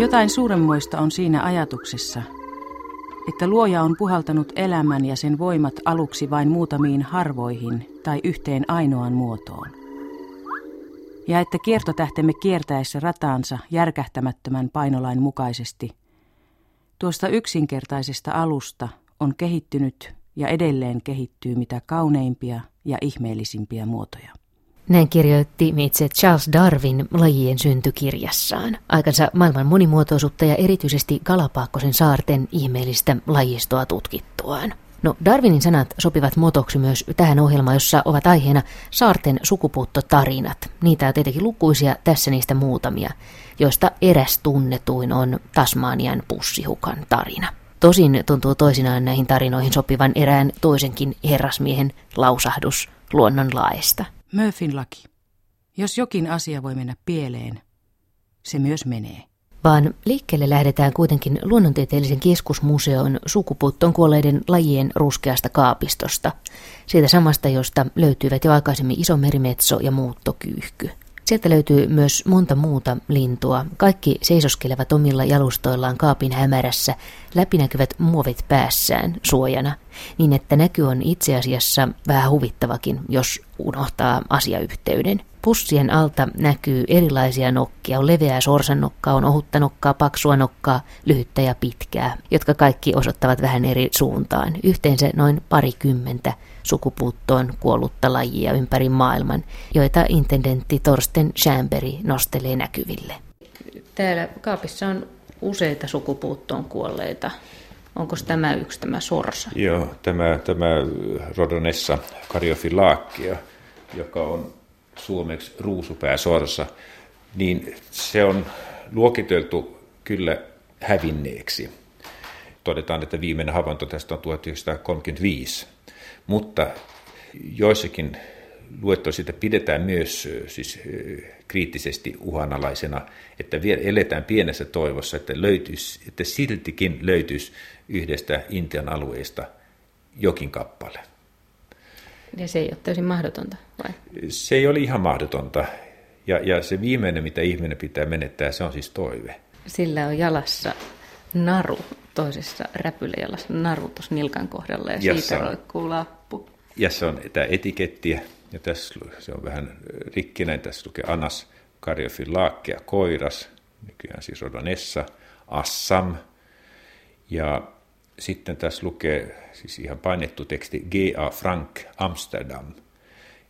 Jotain suuremmoista on siinä ajatuksessa, että luoja on puhaltanut elämän ja sen voimat aluksi vain muutamiin harvoihin tai yhteen ainoaan muotoon. Ja että kiertotähtemme kiertäessä rataansa järkähtämättömän painolain mukaisesti, tuosta yksinkertaisesta alusta on kehittynyt ja edelleen kehittyy mitä kauneimpia ja ihmeellisimpiä muotoja. Näin kirjoitti itse Charles Darwin lajien syntykirjassaan. Aikansa maailman monimuotoisuutta ja erityisesti Galapagoksen saarten ihmeellistä lajistoa tutkittuaan. No Darwinin sanat sopivat motoksi myös tähän ohjelmaan, jossa ovat aiheena saarten sukupuuttotarinat. Niitä on tietenkin lukuisia, tässä niistä muutamia, joista eräs tunnetuin on Tasmanian pussihukan tarina. Tosin tuntuu toisinaan näihin tarinoihin sopivan erään toisenkin herrasmiehen lausahdus luonnonlaesta. Murphyn laki. Jos jokin asia voi mennä pieleen, se myös menee. Vaan liikkeelle lähdetään kuitenkin luonnontieteellisen keskusmuseon sukupuuttoon kuolleiden lajien ruskeasta kaapistosta. Siitä samasta, josta löytyivät jo aikaisemmin iso merimetso ja muuttokyyhky. Sieltä löytyy myös monta muuta lintua. Kaikki seisoskelevat omilla jalustoillaan kaapin hämärässä, läpinäkyvät muovit päässään suojana, niin että näky on itse asiassa vähän huvittavakin, jos unohtaa asiayhteyden. Pussien alta näkyy erilaisia nokkia. On leveää sorsannokkaa, on ohutta nokkaa, paksua nokkaa, lyhyttä ja pitkää, jotka kaikki osoittavat vähän eri suuntaan. Yhteensä noin parikymmentä sukupuuttoon kuollutta lajia ympäri maailman, joita intendentti Torsten Schämberi nostelee näkyville. Täällä kaapissa on useita sukupuuttoon kuolleita. Onko tämä yksi tämä sorsa? Joo, tämä, tämä Rodonessa kariofilaakkia, joka on suomeksi ruusupääsorsa, niin se on luokiteltu kyllä hävinneeksi. Todetaan, että viimeinen havainto tästä on 1935, mutta joissakin luettu sitä pidetään myös siis, kriittisesti uhanalaisena, että vielä eletään pienessä toivossa, että, löytyisi, että siltikin löytyisi yhdestä Intian alueesta jokin kappale. Ja se ei ole täysin mahdotonta, vai? Se ei ole ihan mahdotonta. Ja, ja se viimeinen, mitä ihminen pitää menettää, se on siis toive. Sillä on jalassa naru, toisessa räpyläjalassa naru tuossa nilkan kohdalla ja, ja siitä roikkuu lappu. Ja se on tämä etiketti, ja tässä se on vähän rikkinäin, tässä lukee Anas Karjofin laakkea koiras, nykyään siis Rodonessa, Assam, ja sitten tässä lukee siis ihan painettu teksti G.A. Frank Amsterdam.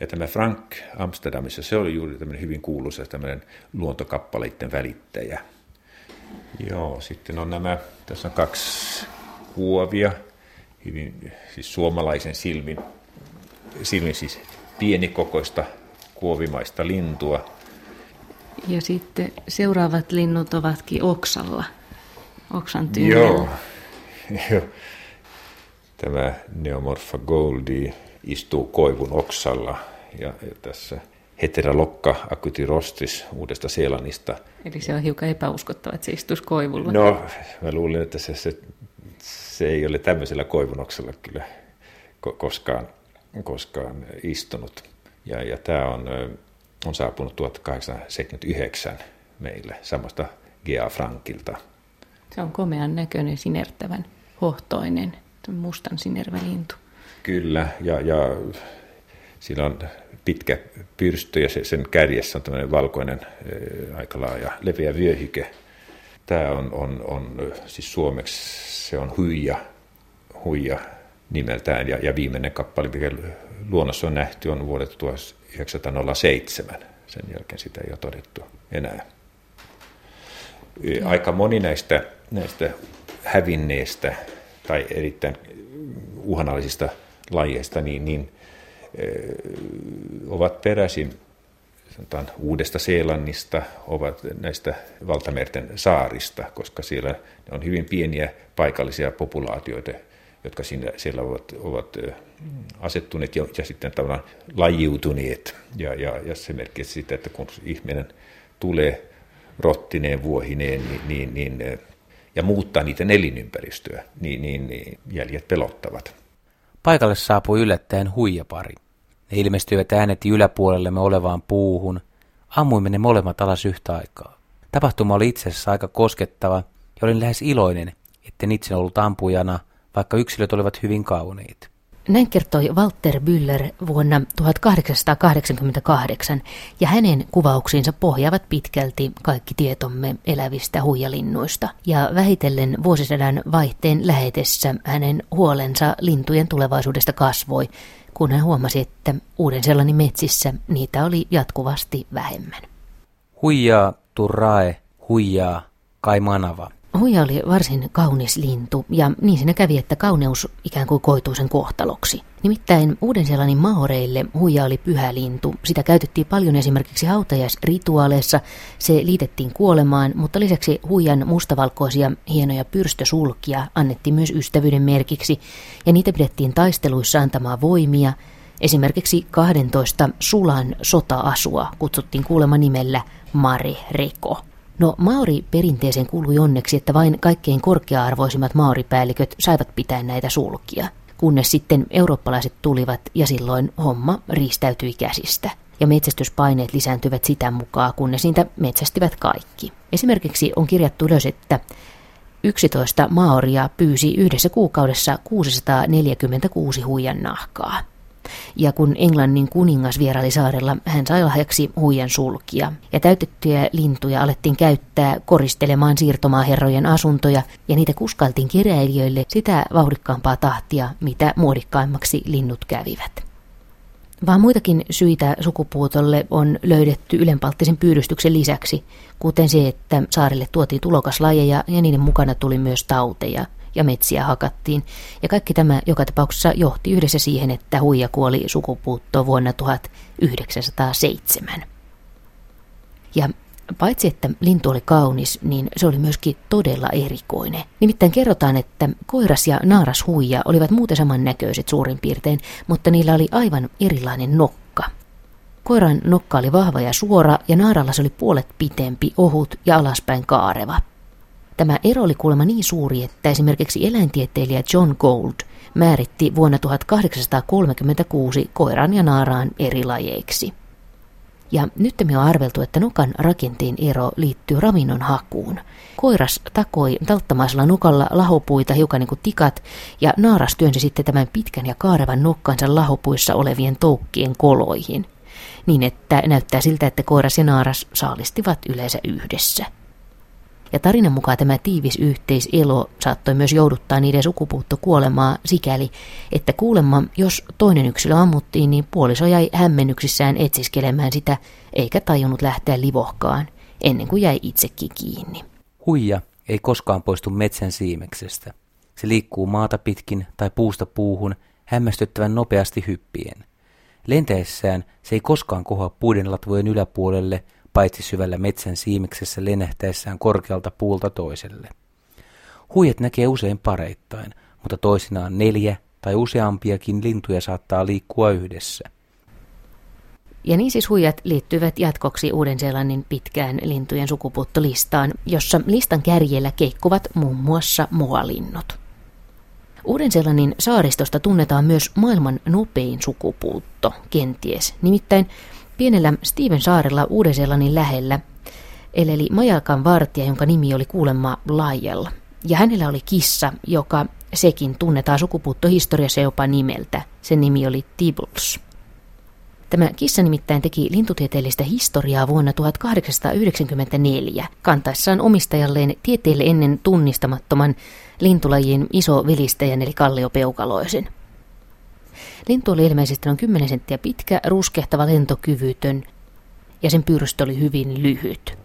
Ja tämä Frank Amsterdamissa, se oli juuri tämmöinen hyvin kuuluisa tämmöinen luontokappaleiden välittäjä. Joo, sitten on nämä, tässä on kaksi kuovia, hyvin siis suomalaisen silmin, silmin siis pienikokoista kuovimaista lintua. Ja sitten seuraavat linnut ovatkin oksalla, oksan tyynellä. Joo, Tämä Neomorpha goldi istuu koivun oksalla ja, ja tässä Heteralokka acutirostris uudesta Seelannista. Eli se on hiukan epäuskottava, että se istuisi koivulla. No, mä luulen, että se, se, se ei ole tämmöisellä koivunoksella kyllä koskaan, koskaan istunut. Ja, ja tämä on, on saapunut 1879 meille samasta G.A. Frankilta. Se on komean näköinen, sinertävän hohtoinen, mustan sinervälintu. Kyllä, ja, ja sillä on pitkä pyrstö ja sen kärjessä on tämmöinen valkoinen aika laaja leveä vyöhyke. Tämä on, on, on siis suomeksi se on huija, huija nimeltään ja, ja viimeinen kappale, mikä luonnossa on nähty, on vuodet 1907. Sen jälkeen sitä ei ole todettu enää. Aika moni näistä, näistä hävinneistä tai erittäin uhanalaisista lajeista, niin, niin ovat peräisin sanotaan, Uudesta Seelannista, ovat näistä valtamerten saarista, koska siellä on hyvin pieniä paikallisia populaatioita, jotka siinä, siellä ovat, ovat asettuneet ja, ja sitten tavallaan lajiutuneet. Ja, ja, ja se merkitsee sitä, että kun ihminen tulee rottineen, vuohineen niin, niin, niin, ja muuttaa niiden elinympäristöä, niin, niin, niin jäljet pelottavat. Paikalle saapui yllättäen huijapari. Ne ilmestyivät ääneti yläpuolellemme olevaan puuhun. Ammuimme ne molemmat alas yhtä aikaa. Tapahtuma oli itse asiassa aika koskettava ja olin lähes iloinen, etten itse ollut ampujana, vaikka yksilöt olivat hyvin kauniit. Näin kertoi Walter Büller vuonna 1888, ja hänen kuvauksiinsa pohjaavat pitkälti kaikki tietomme elävistä huijalinnuista. Ja vähitellen vuosisadan vaihteen lähetessä hänen huolensa lintujen tulevaisuudesta kasvoi, kun hän huomasi, että uuden sellainen metsissä niitä oli jatkuvasti vähemmän. Huijaa, turrae, huijaa, kaimanava. Huija oli varsin kaunis lintu, ja niin siinä kävi, että kauneus ikään kuin koituu sen kohtaloksi. Nimittäin Uuden-Seelannin maoreille huija oli pyhä lintu. Sitä käytettiin paljon esimerkiksi hautajaisrituaaleissa. Se liitettiin kuolemaan, mutta lisäksi huijan mustavalkoisia hienoja pyrstösulkia annettiin myös ystävyyden merkiksi, ja niitä pidettiin taisteluissa antamaan voimia. Esimerkiksi 12 sulan sota-asua kutsuttiin kuulema nimellä Mare Reko. No Maori-perinteeseen kuului onneksi, että vain kaikkein korkea-arvoisimmat maoripäälliköt saivat pitää näitä sulkia, kunnes sitten eurooppalaiset tulivat ja silloin homma riistäytyi käsistä. Ja metsästyspaineet lisääntyvät sitä mukaan, kunnes niitä metsästivät kaikki. Esimerkiksi on kirjattu ylös, että 11 maoria pyysi yhdessä kuukaudessa 646 huijan nahkaa. Ja kun Englannin kuningas vieraili saarella, hän sai lahjaksi huijan sulkia. Ja täytettyjä lintuja alettiin käyttää koristelemaan siirtomaaherrojen asuntoja, ja niitä kuskailtiin keräilijöille sitä vauhdikkaampaa tahtia, mitä muodikkaimmaksi linnut kävivät. Vaan muitakin syitä sukupuutolle on löydetty ylenpalttisen pyydystyksen lisäksi, kuten se, että saarille tuotiin tulokaslajeja ja niiden mukana tuli myös tauteja – ja metsiä hakattiin. Ja kaikki tämä joka tapauksessa johti yhdessä siihen, että huija kuoli sukupuuttoon vuonna 1907. Ja paitsi että lintu oli kaunis, niin se oli myöskin todella erikoinen. Nimittäin kerrotaan, että koiras ja naaras huija olivat muuten samannäköiset suurin piirtein, mutta niillä oli aivan erilainen nokka. Koiran nokka oli vahva ja suora ja naaralla se oli puolet pitempi, ohut ja alaspäin kaareva. Tämä ero oli kuulemma niin suuri, että esimerkiksi eläintieteilijä John Gold määritti vuonna 1836 koiran ja naaraan eri lajeiksi. Ja nyt me on arveltu, että nokan rakenteen ero liittyy ravinnon hakuun. Koiras takoi talttamaisella nokalla lahopuita hiukan niin kuin tikat, ja naaras työnsi sitten tämän pitkän ja kaarevan nokkansa lahopuissa olevien toukkien koloihin. Niin että näyttää siltä, että koiras ja naaras saalistivat yleensä yhdessä. Ja tarinan mukaan tämä tiivis yhteiselo saattoi myös jouduttaa niiden sukupuutto kuolemaa sikäli, että kuulemma, jos toinen yksilö ammuttiin, niin puoliso jäi hämmennyksissään etsiskelemään sitä, eikä tajunnut lähteä livohkaan, ennen kuin jäi itsekin kiinni. Huija ei koskaan poistu metsän siimeksestä. Se liikkuu maata pitkin tai puusta puuhun hämmästyttävän nopeasti hyppien. Lentäessään se ei koskaan kohoa puiden latvojen yläpuolelle – paitsi syvällä metsän siimeksessä lennähtäessään korkealta puulta toiselle. Huijat näkee usein pareittain, mutta toisinaan neljä tai useampiakin lintuja saattaa liikkua yhdessä. Ja niin siis huijat liittyvät jatkoksi Uuden-Seelannin pitkään lintujen sukupuuttolistaan, jossa listan kärjellä keikkuvat muun muassa moalinnut. Uuden-Seelannin saaristosta tunnetaan myös maailman nopein sukupuutto, kenties. Nimittäin Pienellä Steven saarella Uuden-Seelannin lähellä eleli majakan vartija, jonka nimi oli kuulemma Lajel. Ja hänellä oli kissa, joka sekin tunnetaan sukupuuttohistoriassa jopa nimeltä. Sen nimi oli Tibbles. Tämä kissa nimittäin teki lintutieteellistä historiaa vuonna 1894, kantaessaan omistajalleen tieteelle ennen tunnistamattoman lintulajin iso velistäjän eli kalliopeukaloisen. Lintu oli ilmeisesti noin 10 senttiä pitkä, ruskehtava lentokyvytön ja sen pyrstö oli hyvin lyhyt.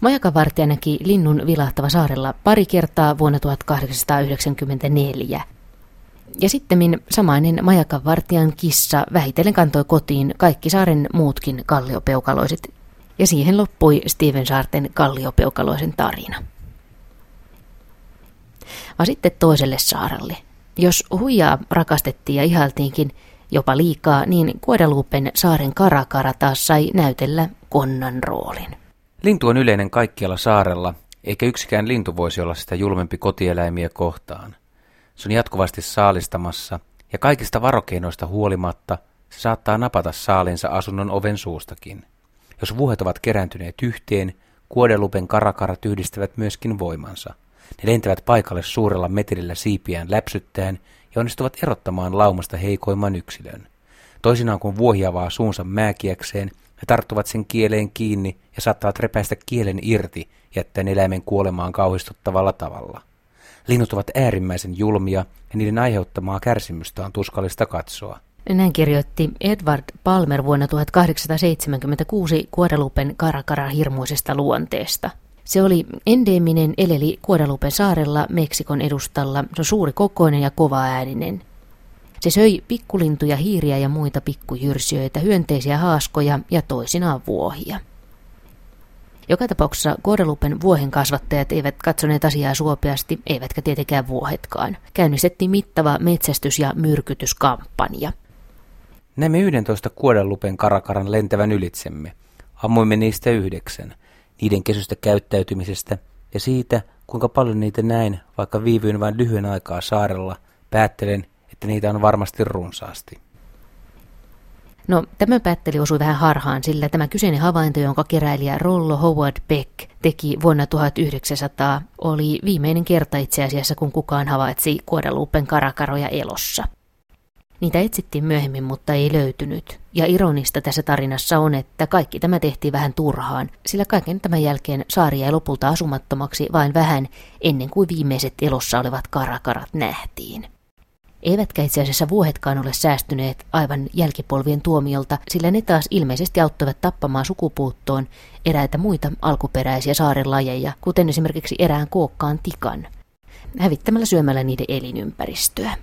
Majakavartija näki linnun vilahtava saarella pari kertaa vuonna 1894. Ja sitten samainen majakavartijan kissa vähitellen kantoi kotiin kaikki saaren muutkin kalliopeukaloiset. Ja siihen loppui Steven Saarten kalliopeukaloisen tarina. Vaan sitten toiselle saaralle, jos huijaa rakastettiin ja ihaltiinkin jopa liikaa, niin Guadalupen saaren Karakara taas sai näytellä konnan roolin. Lintu on yleinen kaikkialla saarella, eikä yksikään lintu voisi olla sitä julmempi kotieläimiä kohtaan. Se on jatkuvasti saalistamassa, ja kaikista varokeinoista huolimatta se saattaa napata saalinsa asunnon oven suustakin. Jos vuohet ovat kerääntyneet yhteen, kuodelupen karakarat yhdistävät myöskin voimansa. Ne lentävät paikalle suurella metrillä siipiään läpsyttäen ja onnistuvat erottamaan laumasta heikoimman yksilön. Toisinaan kun vuohi avaa suunsa määkiäkseen, ne tarttuvat sen kieleen kiinni ja saattavat repäistä kielen irti, jättäen eläimen kuolemaan kauhistuttavalla tavalla. Linnut ovat äärimmäisen julmia ja niiden aiheuttamaa kärsimystä on tuskallista katsoa. Näin kirjoitti Edward Palmer vuonna 1876 Kuodalupen karakara hirmuisesta luonteesta. Se oli endeeminen eleli Kuodalupen saarella Meksikon edustalla. Se on suuri kokoinen ja kova ääninen. Se söi pikkulintuja, hiiriä ja muita pikkujyrsijöitä, hyönteisiä haaskoja ja toisinaan vuohia. Joka tapauksessa Guadalupen vuohen kasvattajat eivät katsoneet asiaa suopeasti, eivätkä tietenkään vuohetkaan. Käynnistettiin mittava metsästys- ja myrkytyskampanja. Näimme 11 Guadalupen karakaran lentävän ylitsemme. Ammuimme niistä yhdeksän. Niiden kesystä käyttäytymisestä ja siitä, kuinka paljon niitä näin, vaikka viivyin vain lyhyen aikaa saarella, päättelen, että niitä on varmasti runsaasti. No, tämä päätteli osui vähän harhaan, sillä tämä kyseinen havainto, jonka keräilijä Rollo Howard Beck teki vuonna 1900, oli viimeinen kerta itse asiassa, kun kukaan havaitsi kuodaluupen karakaroja elossa. Niitä etsittiin myöhemmin, mutta ei löytynyt. Ja ironista tässä tarinassa on, että kaikki tämä tehtiin vähän turhaan, sillä kaiken tämän jälkeen saari jäi lopulta asumattomaksi vain vähän ennen kuin viimeiset elossa olevat karakarat nähtiin. Eivätkä itse asiassa vuohetkaan ole säästyneet aivan jälkipolvien tuomiolta, sillä ne taas ilmeisesti auttoivat tappamaan sukupuuttoon eräitä muita alkuperäisiä saarelajeja, kuten esimerkiksi erään kookkaan tikan, hävittämällä syömällä niiden elinympäristöä.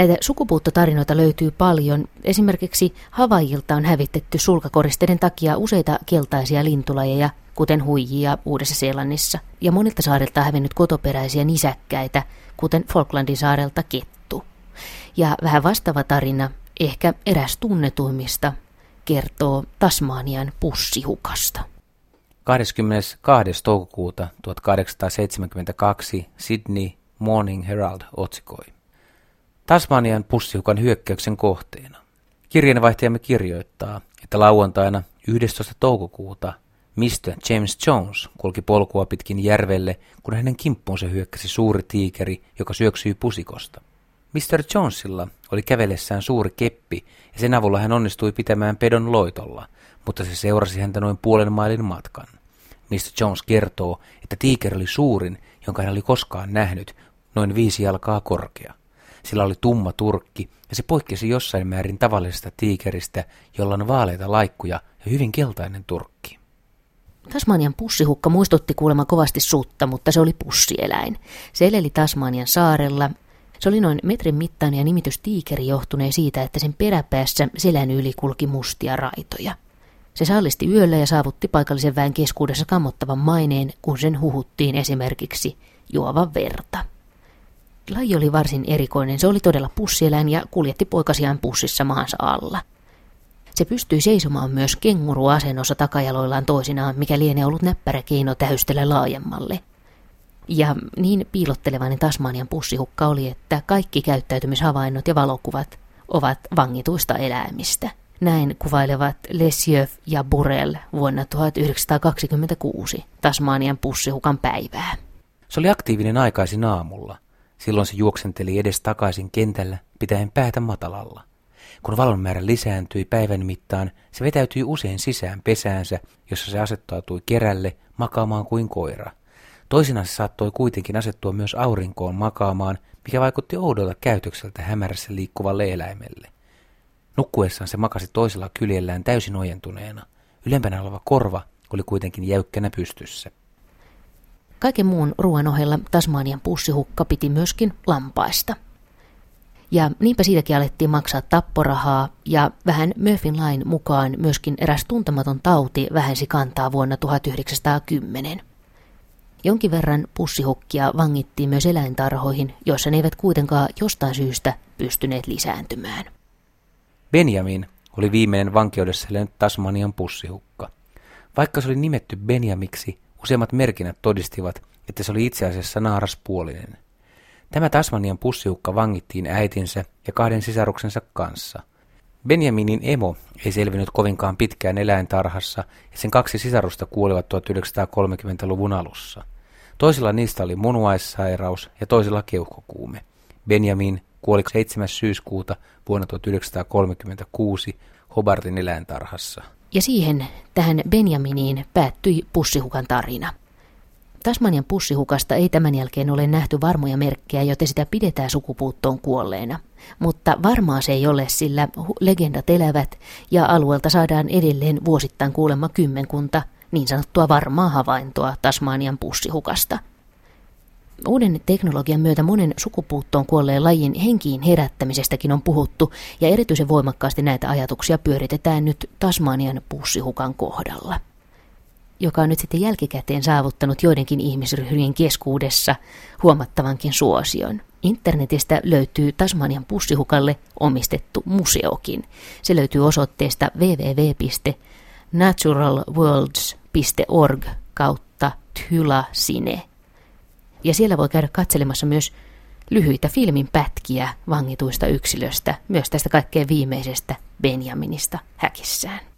Näitä sukupuuttotarinoita löytyy paljon. Esimerkiksi Havaijilta on hävitetty sulkakoristeiden takia useita keltaisia lintulajeja, kuten huijia Uudessa-Seelannissa, ja monilta saarilta on hävinnyt kotoperäisiä nisäkkäitä, kuten Falklandin saarelta kettu. Ja vähän vastaava tarina, ehkä eräs tunnetuimmista, kertoo Tasmanian pussihukasta. 22. toukokuuta 1872 Sydney Morning Herald otsikoi. Tasmanian pussihukan hyökkäyksen kohteena. Kirjeenvaihtajamme kirjoittaa, että lauantaina 11. toukokuuta Mr. James Jones kulki polkua pitkin järvelle, kun hänen kimppuunsa hyökkäsi suuri tiikeri, joka syöksyi pusikosta. Mr. Jonesilla oli kävellessään suuri keppi, ja sen avulla hän onnistui pitämään pedon loitolla, mutta se seurasi häntä noin puolen mailin matkan. Mr. Jones kertoo, että tiikeri oli suurin, jonka hän oli koskaan nähnyt, noin viisi jalkaa korkea. Sillä oli tumma turkki, ja se poikkesi jossain määrin tavallisesta tiikeristä, jolla on vaaleita laikkuja ja hyvin keltainen turkki. Tasmanian pussihukka muistutti kuulemma kovasti sutta, mutta se oli pussieläin. Se eleli Tasmanian saarella. Se oli noin metrin mittainen ja nimitys tiikeri johtuneen siitä, että sen peräpäässä selän yli kulki mustia raitoja. Se sallisti yöllä ja saavutti paikallisen väen keskuudessa kammottavan maineen, kun sen huhuttiin esimerkiksi juovan verta. Laji oli varsin erikoinen. Se oli todella pussieläin ja kuljetti poikasiaan pussissa maansa alla. Se pystyi seisomaan myös kenguruasennossa takajaloillaan toisinaan, mikä lienee ollut näppärä keino tähystellä laajemmalle. Ja niin piilottelevainen Tasmanian pussihukka oli, että kaikki käyttäytymishavainnot ja valokuvat ovat vangituista eläimistä. Näin kuvailevat Lesjöf ja Burel vuonna 1926 Tasmanian pussihukan päivää. Se oli aktiivinen aikaisin aamulla. Silloin se juoksenteli edes takaisin kentällä, pitäen päätä matalalla. Kun valon määrä lisääntyi päivän mittaan, se vetäytyi usein sisään pesäänsä, jossa se asettautui kerälle makaamaan kuin koira. Toisinaan se saattoi kuitenkin asettua myös aurinkoon makaamaan, mikä vaikutti oudolta käytökseltä hämärässä liikkuvalle eläimelle. Nukkuessaan se makasi toisella kyljellään täysin ojentuneena. Ylempänä oleva korva oli kuitenkin jäykkänä pystyssä. Kaiken muun ruoan ohella Tasmanian pussihukka piti myöskin lampaista – ja niinpä siitäkin alettiin maksaa tapporahaa ja vähän Murphyn lain mukaan myöskin eräs tuntematon tauti vähensi kantaa vuonna 1910. Jonkin verran pussihukkia vangittiin myös eläintarhoihin, joissa ne eivät kuitenkaan jostain syystä pystyneet lisääntymään. Benjamin oli viimeinen vankeudessa Tasmanian pussihukka. Vaikka se oli nimetty Benjamiksi, useimmat merkinnät todistivat, että se oli itse asiassa naaraspuolinen. Tämä Tasmanian pussiukka vangittiin äitinsä ja kahden sisaruksensa kanssa. Benjaminin emo ei selvinnyt kovinkaan pitkään eläintarhassa ja sen kaksi sisarusta kuolivat 1930-luvun alussa. Toisella niistä oli munuaissairaus ja toisella keuhkokuume. Benjamin kuoli 7. syyskuuta vuonna 1936 Hobartin eläintarhassa. Ja siihen, tähän Benjaminiin, päättyi pussihukan tarina. Tasmanian pussihukasta ei tämän jälkeen ole nähty varmoja merkkejä, joten sitä pidetään sukupuuttoon kuolleena. Mutta varmaa se ei ole, sillä legendat elävät ja alueelta saadaan edelleen vuosittain kuulemma kymmenkunta niin sanottua varmaa havaintoa Tasmanian pussihukasta. Uuden teknologian myötä monen sukupuuttoon kuolleen lajin henkiin herättämisestäkin on puhuttu, ja erityisen voimakkaasti näitä ajatuksia pyöritetään nyt Tasmanian pussihukan kohdalla joka on nyt sitten jälkikäteen saavuttanut joidenkin ihmisryhmien keskuudessa huomattavankin suosion. Internetistä löytyy Tasmanian pussihukalle omistettu museokin. Se löytyy osoitteesta www.naturalworlds.org kautta Thylasine. Ja siellä voi käydä katselemassa myös lyhyitä filmin pätkiä vangituista yksilöstä, myös tästä kaikkein viimeisestä Benjaminista häkissään.